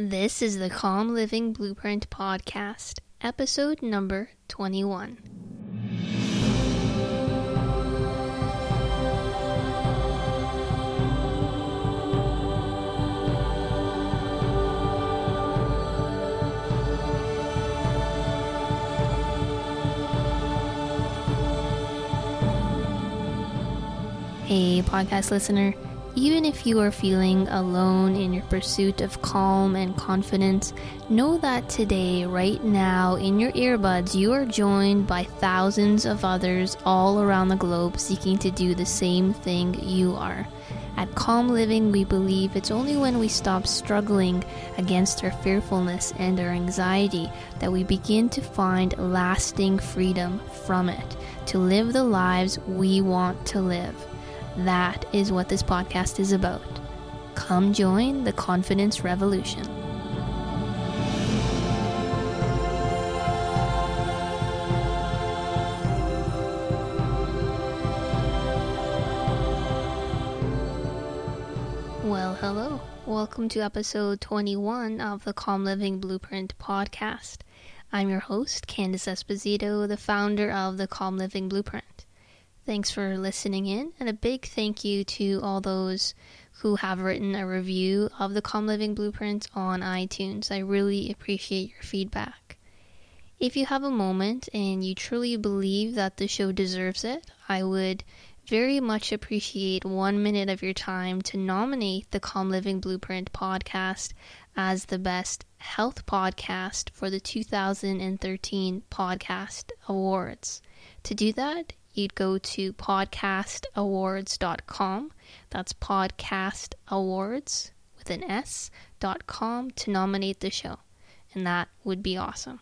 This is the Calm Living Blueprint Podcast, episode number 21. Hey, podcast listener. Even if you are feeling alone in your pursuit of calm and confidence, know that today, right now, in your earbuds, you are joined by thousands of others all around the globe seeking to do the same thing you are. At Calm Living, we believe it's only when we stop struggling against our fearfulness and our anxiety that we begin to find lasting freedom from it, to live the lives we want to live. That is what this podcast is about. Come join the confidence revolution. Well, hello. Welcome to episode 21 of the Calm Living Blueprint podcast. I'm your host, Candice Esposito, the founder of the Calm Living Blueprint. Thanks for listening in, and a big thank you to all those who have written a review of the Calm Living Blueprint on iTunes. I really appreciate your feedback. If you have a moment and you truly believe that the show deserves it, I would very much appreciate one minute of your time to nominate the Calm Living Blueprint podcast as the best health podcast for the 2013 Podcast Awards. To do that, you'd go to podcastawards.com. That's podcastawards with an S dot com to nominate the show. And that would be awesome.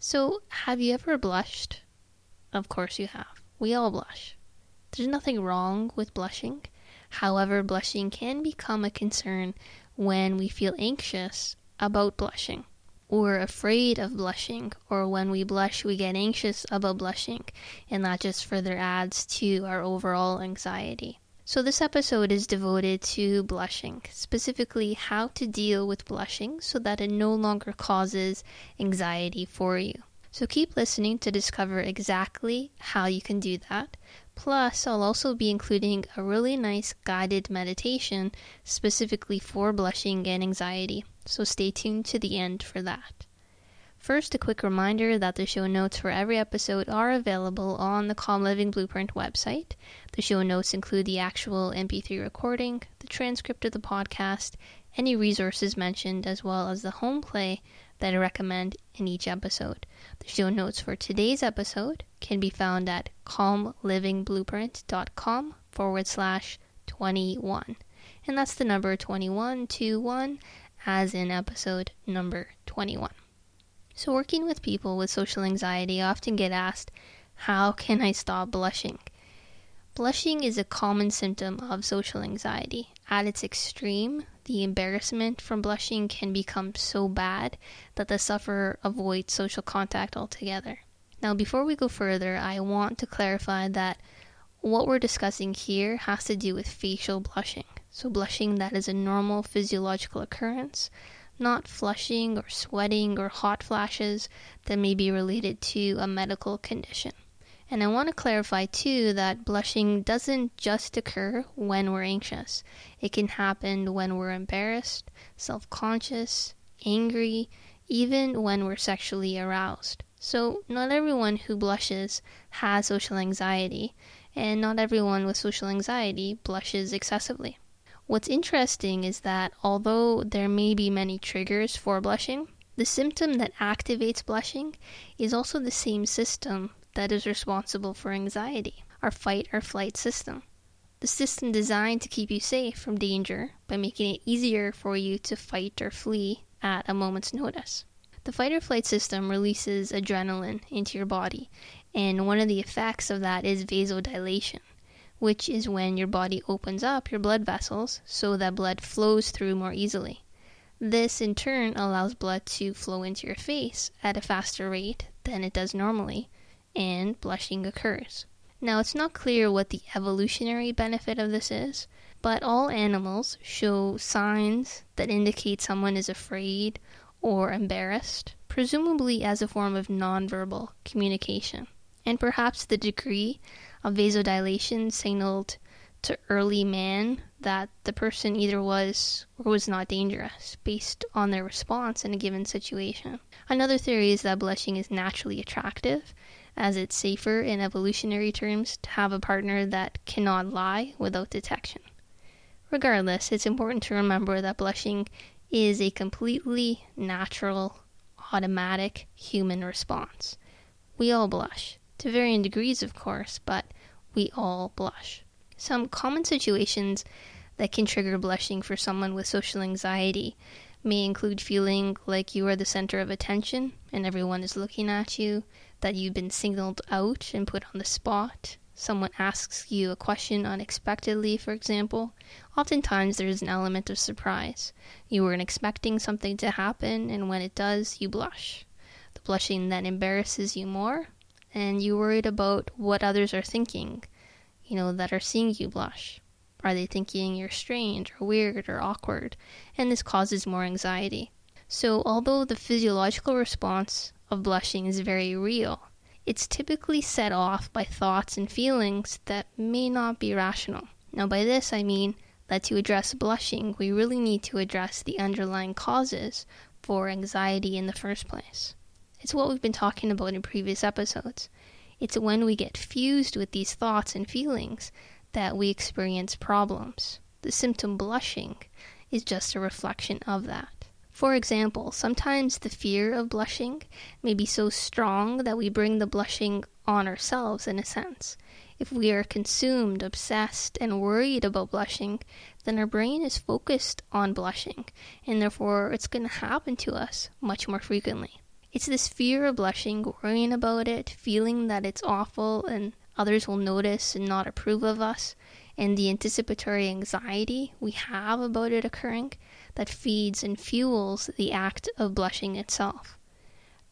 So, have you ever blushed? Of course you have. We all blush. There's nothing wrong with blushing. However, blushing can become a concern when we feel anxious about blushing or afraid of blushing, or when we blush, we get anxious about blushing, and that just further adds to our overall anxiety. So, this episode is devoted to blushing, specifically how to deal with blushing so that it no longer causes anxiety for you. So, keep listening to discover exactly how you can do that. Plus, I'll also be including a really nice guided meditation specifically for blushing and anxiety so stay tuned to the end for that. First, a quick reminder that the show notes for every episode are available on the Calm Living Blueprint website. The show notes include the actual MP3 recording, the transcript of the podcast, any resources mentioned, as well as the home play that I recommend in each episode. The show notes for today's episode can be found at calmlivingblueprint.com forward slash 21. And that's the number 2121 as in episode number 21. So, working with people with social anxiety, I often get asked, How can I stop blushing? Blushing is a common symptom of social anxiety. At its extreme, the embarrassment from blushing can become so bad that the sufferer avoids social contact altogether. Now, before we go further, I want to clarify that what we're discussing here has to do with facial blushing. So, blushing that is a normal physiological occurrence, not flushing or sweating or hot flashes that may be related to a medical condition. And I want to clarify too that blushing doesn't just occur when we're anxious. It can happen when we're embarrassed, self conscious, angry, even when we're sexually aroused. So, not everyone who blushes has social anxiety, and not everyone with social anxiety blushes excessively. What's interesting is that although there may be many triggers for blushing, the symptom that activates blushing is also the same system that is responsible for anxiety, our fight or flight system. The system designed to keep you safe from danger by making it easier for you to fight or flee at a moment's notice. The fight or flight system releases adrenaline into your body, and one of the effects of that is vasodilation which is when your body opens up your blood vessels so that blood flows through more easily. This in turn allows blood to flow into your face at a faster rate than it does normally, and blushing occurs. Now, it's not clear what the evolutionary benefit of this is, but all animals show signs that indicate someone is afraid or embarrassed, presumably as a form of nonverbal communication. And perhaps the degree of vasodilation signaled to early man that the person either was or was not dangerous based on their response in a given situation. Another theory is that blushing is naturally attractive, as it's safer in evolutionary terms to have a partner that cannot lie without detection. Regardless, it's important to remember that blushing is a completely natural, automatic human response. We all blush, to varying degrees, of course, but we all blush. Some common situations that can trigger blushing for someone with social anxiety may include feeling like you are the center of attention and everyone is looking at you, that you've been singled out and put on the spot, someone asks you a question unexpectedly, for example, oftentimes there is an element of surprise. You weren't expecting something to happen, and when it does, you blush. The blushing then embarrasses you more, and you're worried about what others are thinking, you know, that are seeing you blush. Are they thinking you're strange or weird or awkward? And this causes more anxiety. So, although the physiological response of blushing is very real, it's typically set off by thoughts and feelings that may not be rational. Now, by this I mean that to address blushing, we really need to address the underlying causes for anxiety in the first place. It's what we've been talking about in previous episodes. It's when we get fused with these thoughts and feelings that we experience problems. The symptom blushing is just a reflection of that. For example, sometimes the fear of blushing may be so strong that we bring the blushing on ourselves in a sense. If we are consumed, obsessed, and worried about blushing, then our brain is focused on blushing, and therefore it's going to happen to us much more frequently. It's this fear of blushing, worrying about it, feeling that it's awful and others will notice and not approve of us, and the anticipatory anxiety we have about it occurring that feeds and fuels the act of blushing itself.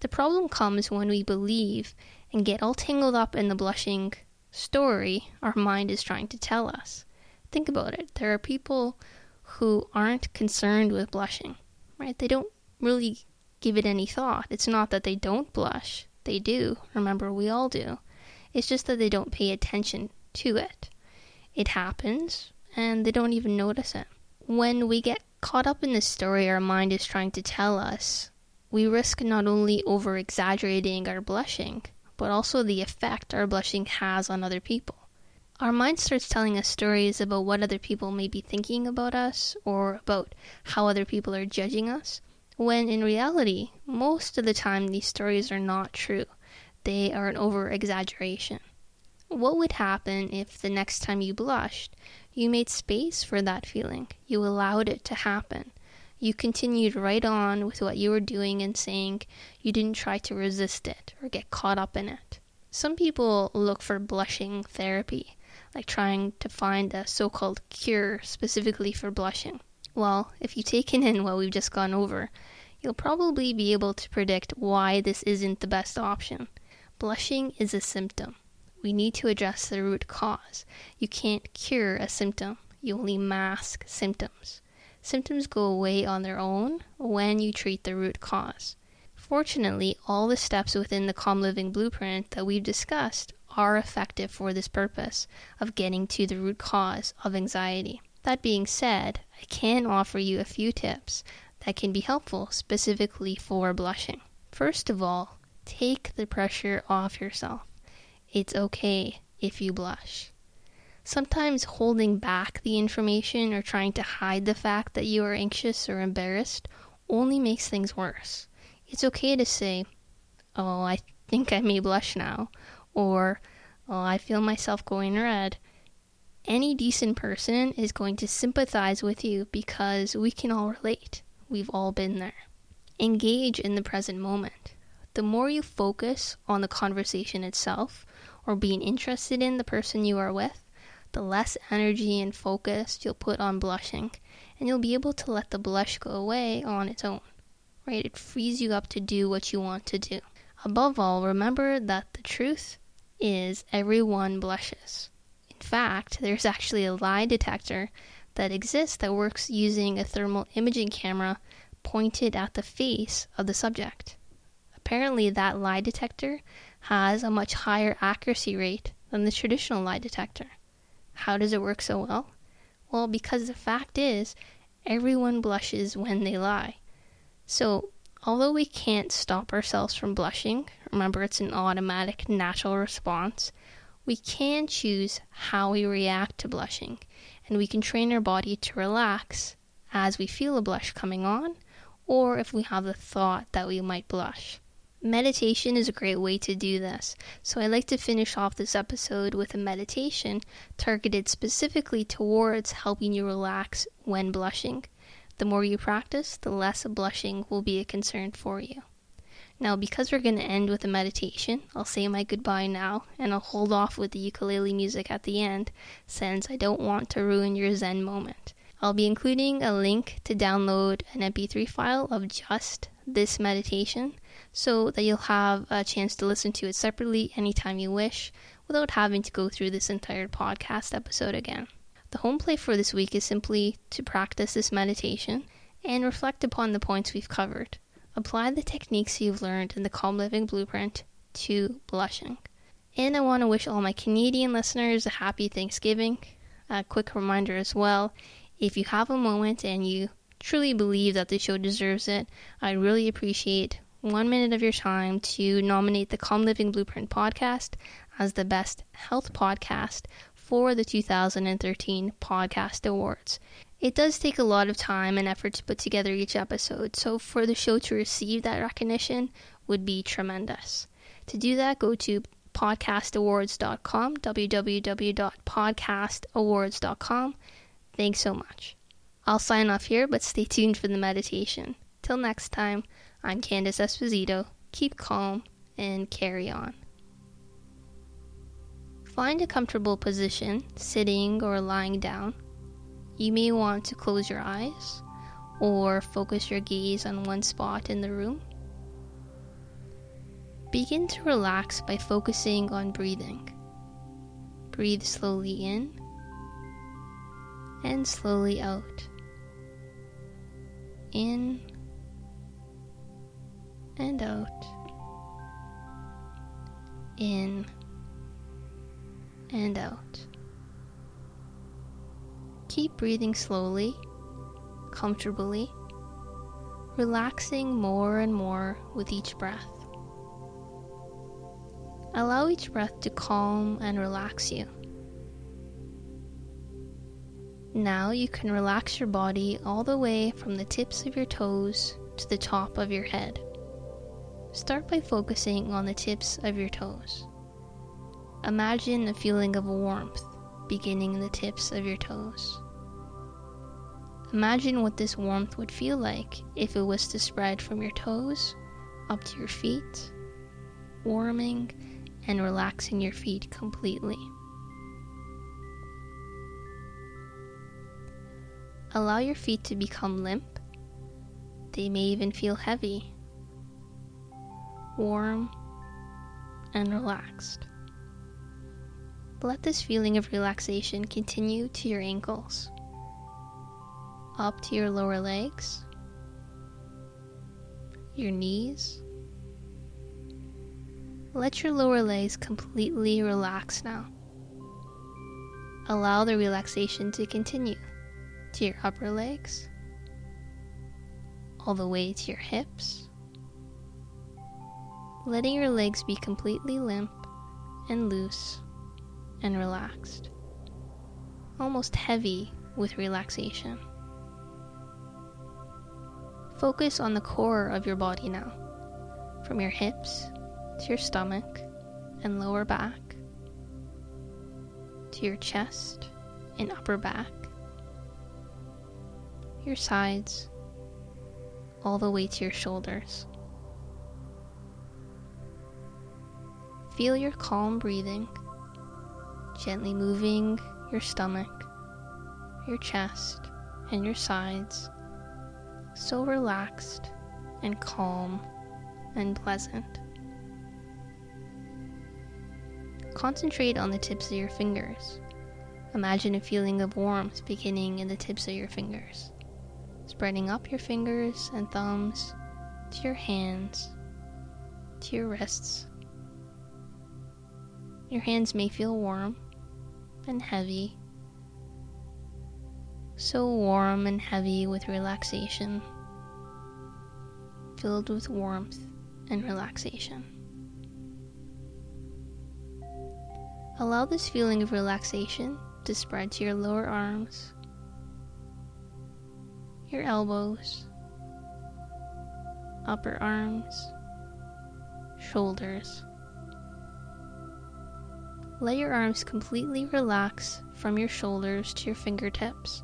The problem comes when we believe and get all tangled up in the blushing story our mind is trying to tell us. Think about it. There are people who aren't concerned with blushing, right? They don't really give it any thought. It's not that they don't blush, they do. Remember, we all do. It's just that they don't pay attention to it. It happens, and they don't even notice it. When we get caught up in the story our mind is trying to tell us, we risk not only over exaggerating our blushing, but also the effect our blushing has on other people. Our mind starts telling us stories about what other people may be thinking about us or about how other people are judging us, when in reality, most of the time these stories are not true. They are an over exaggeration. What would happen if the next time you blushed, you made space for that feeling. You allowed it to happen. You continued right on with what you were doing and saying. You didn't try to resist it or get caught up in it. Some people look for blushing therapy, like trying to find a so called cure specifically for blushing. Well, if you've taken in what we've just gone over, you'll probably be able to predict why this isn't the best option. Blushing is a symptom. We need to address the root cause. You can't cure a symptom, you only mask symptoms. Symptoms go away on their own when you treat the root cause. Fortunately, all the steps within the Calm Living Blueprint that we've discussed are effective for this purpose of getting to the root cause of anxiety. That being said, I can offer you a few tips that can be helpful specifically for blushing. First of all, take the pressure off yourself. It's okay if you blush. Sometimes holding back the information or trying to hide the fact that you are anxious or embarrassed only makes things worse. It's okay to say, Oh, I think I may blush now, or Oh, I feel myself going red. Any decent person is going to sympathize with you because we can all relate. We've all been there. Engage in the present moment. The more you focus on the conversation itself, or being interested in the person you are with, the less energy and focus you'll put on blushing, and you'll be able to let the blush go away on its own. Right? It frees you up to do what you want to do. Above all, remember that the truth is everyone blushes. Fact, there's actually a lie detector that exists that works using a thermal imaging camera pointed at the face of the subject. Apparently, that lie detector has a much higher accuracy rate than the traditional lie detector. How does it work so well? Well, because the fact is, everyone blushes when they lie. So, although we can't stop ourselves from blushing, remember it's an automatic natural response, we can choose how we react to blushing, and we can train our body to relax as we feel a blush coming on, or if we have the thought that we might blush. Meditation is a great way to do this, so I like to finish off this episode with a meditation targeted specifically towards helping you relax when blushing. The more you practice, the less blushing will be a concern for you. Now, because we're going to end with a meditation, I'll say my goodbye now, and I'll hold off with the ukulele music at the end, since I don't want to ruin your Zen moment. I'll be including a link to download an MP3 file of just this meditation so that you'll have a chance to listen to it separately anytime you wish without having to go through this entire podcast episode again. The home play for this week is simply to practice this meditation and reflect upon the points we've covered. Apply the techniques you've learned in the Calm Living Blueprint to blushing. And I want to wish all my Canadian listeners a happy Thanksgiving. A quick reminder as well if you have a moment and you truly believe that the show deserves it, I'd really appreciate one minute of your time to nominate the Calm Living Blueprint podcast as the best health podcast for the 2013 Podcast Awards. It does take a lot of time and effort to put together each episode, so for the show to receive that recognition would be tremendous. To do that, go to podcastawards.com, www.podcastawards.com. Thanks so much. I'll sign off here, but stay tuned for the meditation. Till next time, I'm Candice Esposito. Keep calm and carry on. Find a comfortable position, sitting or lying down you may want to close your eyes or focus your gaze on one spot in the room. Begin to relax by focusing on breathing. Breathe slowly in and slowly out. In and out. In and out. Keep breathing slowly, comfortably, relaxing more and more with each breath. Allow each breath to calm and relax you. Now you can relax your body all the way from the tips of your toes to the top of your head. Start by focusing on the tips of your toes. Imagine a feeling of warmth beginning in the tips of your toes. Imagine what this warmth would feel like if it was to spread from your toes up to your feet, warming and relaxing your feet completely. Allow your feet to become limp. They may even feel heavy, warm, and relaxed. Let this feeling of relaxation continue to your ankles up to your lower legs, your knees. Let your lower legs completely relax now. Allow the relaxation to continue to your upper legs, all the way to your hips, letting your legs be completely limp and loose and relaxed, almost heavy with relaxation. Focus on the core of your body now, from your hips to your stomach and lower back, to your chest and upper back, your sides, all the way to your shoulders. Feel your calm breathing, gently moving your stomach, your chest, and your sides so relaxed and calm and pleasant. concentrate on the tips of your fingers. Imagine a feeling of warmth beginning in the tips of your fingers, spreading up your fingers and thumbs to your hands, to your wrists. Your hands may feel warm and heavy, so warm and heavy with relaxation, filled with warmth and relaxation. Allow this feeling of relaxation to spread to your lower arms, your elbows, upper arms, shoulders. Let your arms completely relax from your shoulders to your fingertips,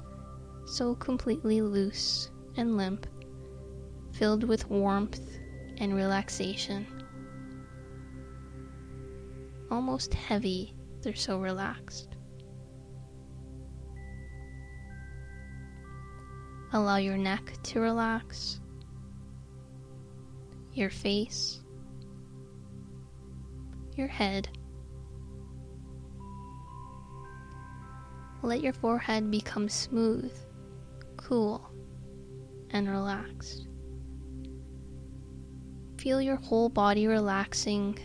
so completely loose and limp, filled with warmth and relaxation. Almost heavy, they're so relaxed. Allow your neck to relax, your face, your head. Let your forehead become smooth, cool, and relaxed. Feel your whole body relaxing,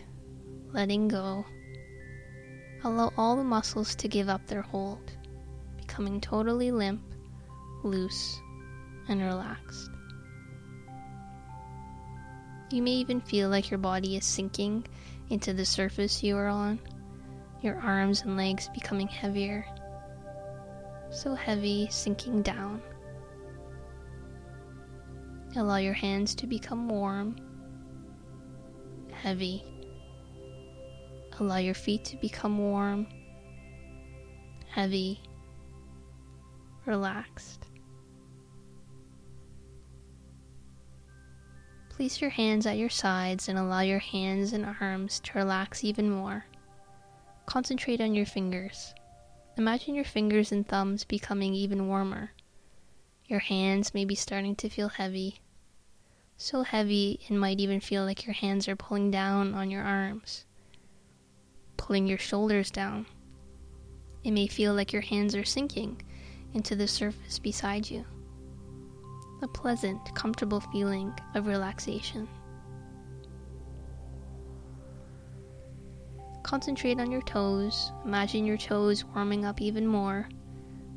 letting go. Allow all the muscles to give up their hold, becoming totally limp, loose, and relaxed. You may even feel like your body is sinking into the surface you are on, your arms and legs becoming heavier, so heavy, sinking down. Allow your hands to become warm, heavy. Allow your feet to become warm, heavy, relaxed. Place your hands at your sides and allow your hands and arms to relax even more. Concentrate on your fingers. Imagine your fingers and thumbs becoming even warmer. Your hands may be starting to feel heavy. So heavy it might even feel like your hands are pulling down on your arms, pulling your shoulders down. It may feel like your hands are sinking into the surface beside you a pleasant, comfortable feeling of relaxation. Concentrate on your toes. Imagine your toes warming up even more,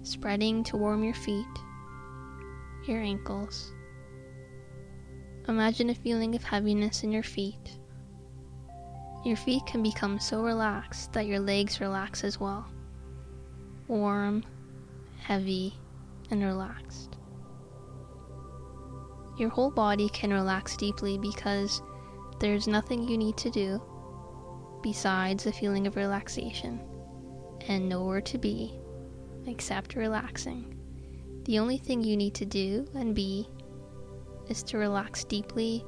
spreading to warm your feet, your ankles. Imagine a feeling of heaviness in your feet. Your feet can become so relaxed that your legs relax as well. Warm, heavy, and relaxed your whole body can relax deeply because there's nothing you need to do besides a feeling of relaxation and nowhere to be except relaxing. The only thing you need to do and be is to relax deeply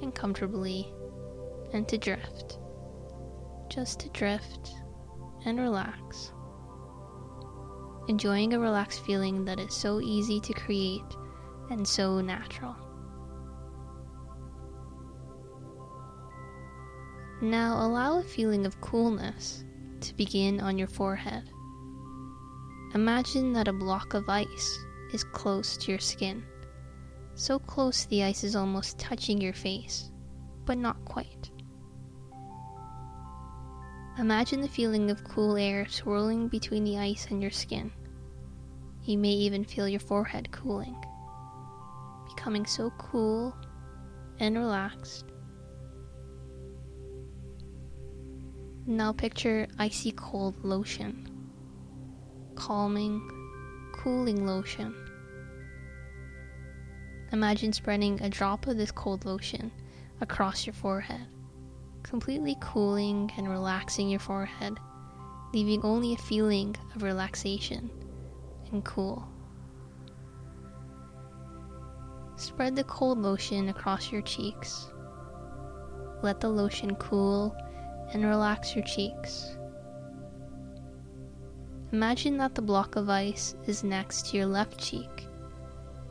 and comfortably and to drift. Just to drift and relax. Enjoying a relaxed feeling that is so easy to create and so natural. Now allow a feeling of coolness to begin on your forehead. Imagine that a block of ice is close to your skin. So close the ice is almost touching your face, but not quite. Imagine the feeling of cool air swirling between the ice and your skin. You may even feel your forehead cooling becoming so cool and relaxed. Now picture icy cold lotion, calming, cooling lotion. Imagine spreading a drop of this cold lotion across your forehead, completely cooling and relaxing your forehead, leaving only a feeling of relaxation and cool. Spread the cold lotion across your cheeks. Let the lotion cool and relax your cheeks. Imagine that the block of ice is next to your left cheek.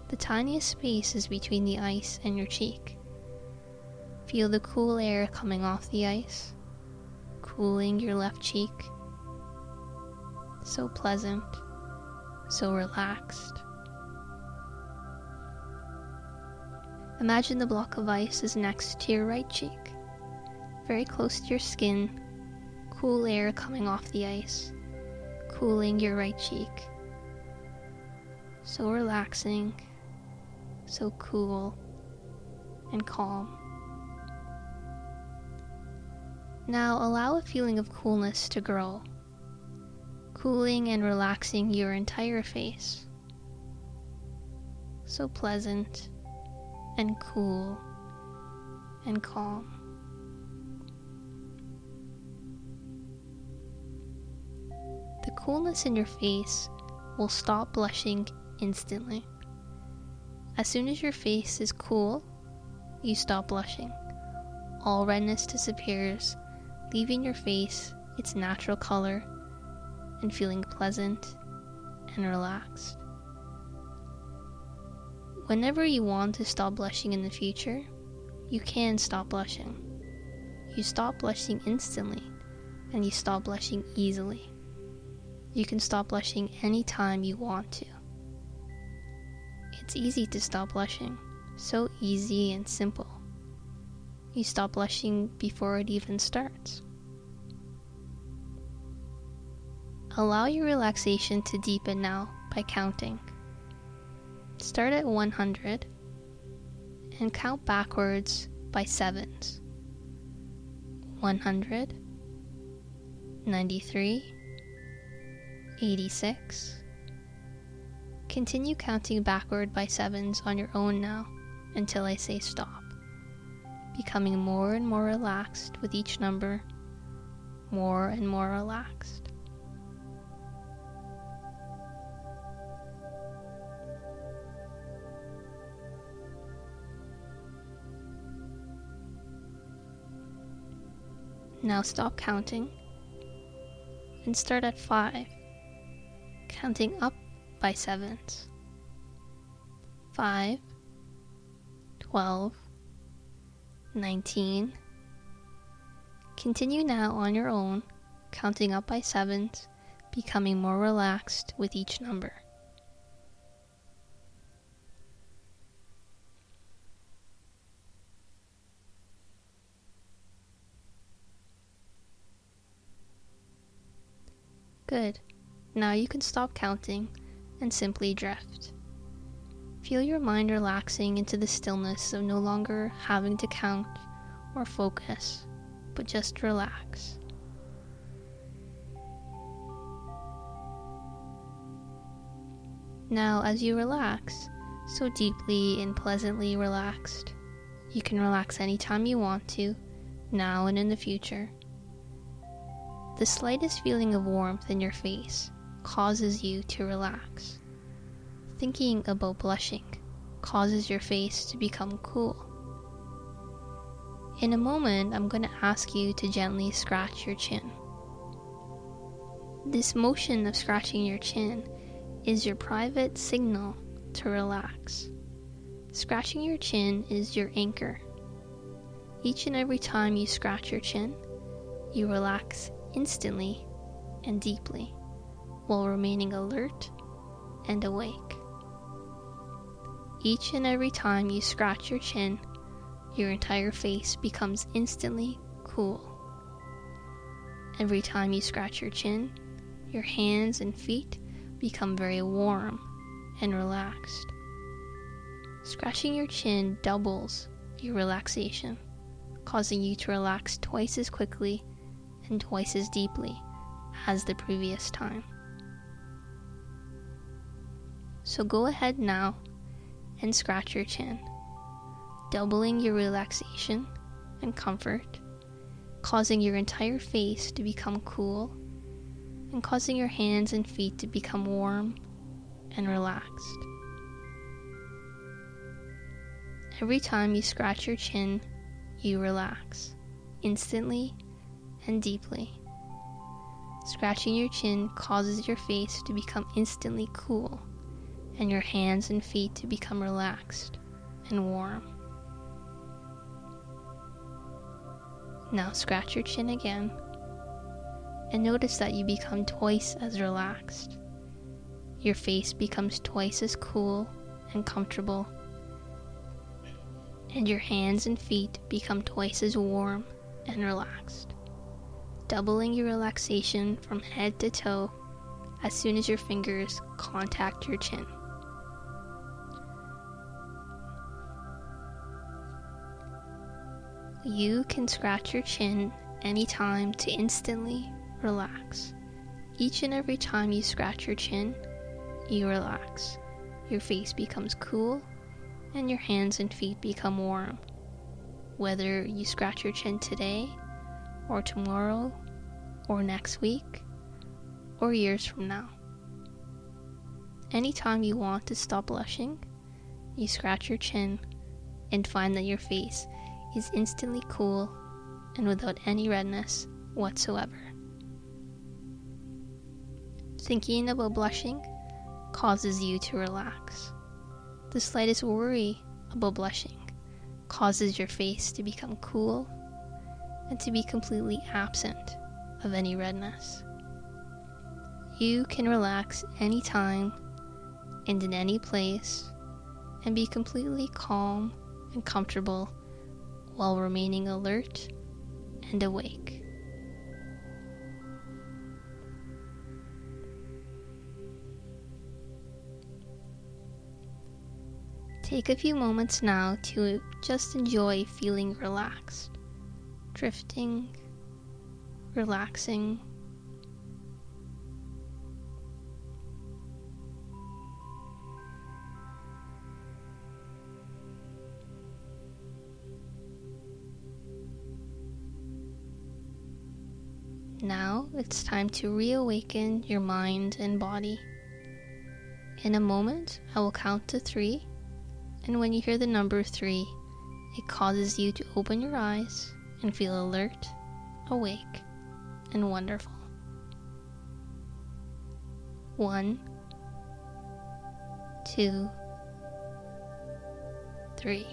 The tiniest space is between the ice and your cheek. Feel the cool air coming off the ice, cooling your left cheek. So pleasant, so relaxed. Imagine the block of ice is next to your right cheek, very close to your skin, cool air coming off the ice, cooling your right cheek. So relaxing, so cool and calm. Now allow a feeling of coolness to grow, cooling and relaxing your entire face. So pleasant and cool and calm. The coolness in your face will stop blushing instantly. As soon as your face is cool, you stop blushing. All redness disappears, leaving your face its natural color and feeling pleasant and relaxed. Whenever you want to stop blushing in the future, you can stop blushing. You stop blushing instantly, and you stop blushing easily. You can stop blushing anytime you want to. It's easy to stop blushing, so easy and simple. You stop blushing before it even starts. Allow your relaxation to deepen now by counting. Start at 100 and count backwards by sevens. 100, 93, 86. Continue counting backward by sevens on your own now until I say stop, becoming more and more relaxed with each number, more and more relaxed. Now stop counting and start at 5, counting up by sevens. 5, 12, 19. Continue now on your own, counting up by sevens, becoming more relaxed with each number. Good. Now you can stop counting and simply drift. Feel your mind relaxing into the stillness of no longer having to count or focus, but just relax. Now, as you relax, so deeply and pleasantly relaxed, you can relax anytime you want to, now and in the future. The slightest feeling of warmth in your face causes you to relax. Thinking about blushing causes your face to become cool. In a moment, I'm going to ask you to gently scratch your chin. This motion of scratching your chin is your private signal to relax. Scratching your chin is your anchor. Each and every time you scratch your chin, you relax instantly and deeply while remaining alert and awake. Each and every time you scratch your chin, your entire face becomes instantly cool. Every time you scratch your chin, your hands and feet become very warm and relaxed. Scratching your chin doubles your relaxation, causing you to relax twice as quickly and twice as deeply as the previous time. So go ahead now and scratch your chin, doubling your relaxation and comfort, causing your entire face to become cool, and causing your hands and feet to become warm and relaxed. Every time you scratch your chin, you relax instantly and deeply. Scratching your chin causes your face to become instantly cool and your hands and feet to become relaxed and warm. Now scratch your chin again and notice that you become twice as relaxed. Your face becomes twice as cool and comfortable, and your hands and feet become twice as warm and relaxed, doubling your relaxation from head to toe as soon as your fingers contact your chin. You can scratch your chin anytime to instantly relax. Each and every time you scratch your chin, you relax. Your face becomes cool and your hands and feet become warm. Whether you scratch your chin today, or tomorrow, or next week, or years from now. Anytime you want to stop blushing, you scratch your chin and find that your face is instantly cool and without any redness whatsoever. Thinking about blushing causes you to relax. The slightest worry about blushing causes your face to become cool and to be completely absent of any redness. You can relax anytime and in any place and be completely calm and comfortable while remaining alert and awake. Take a few moments now to just enjoy feeling relaxed, drifting, relaxing it's time to reawaken your mind and body. In a moment, I will count to three, and when you hear the number three, it causes you to open your eyes and feel alert, awake, and wonderful. One, two, three.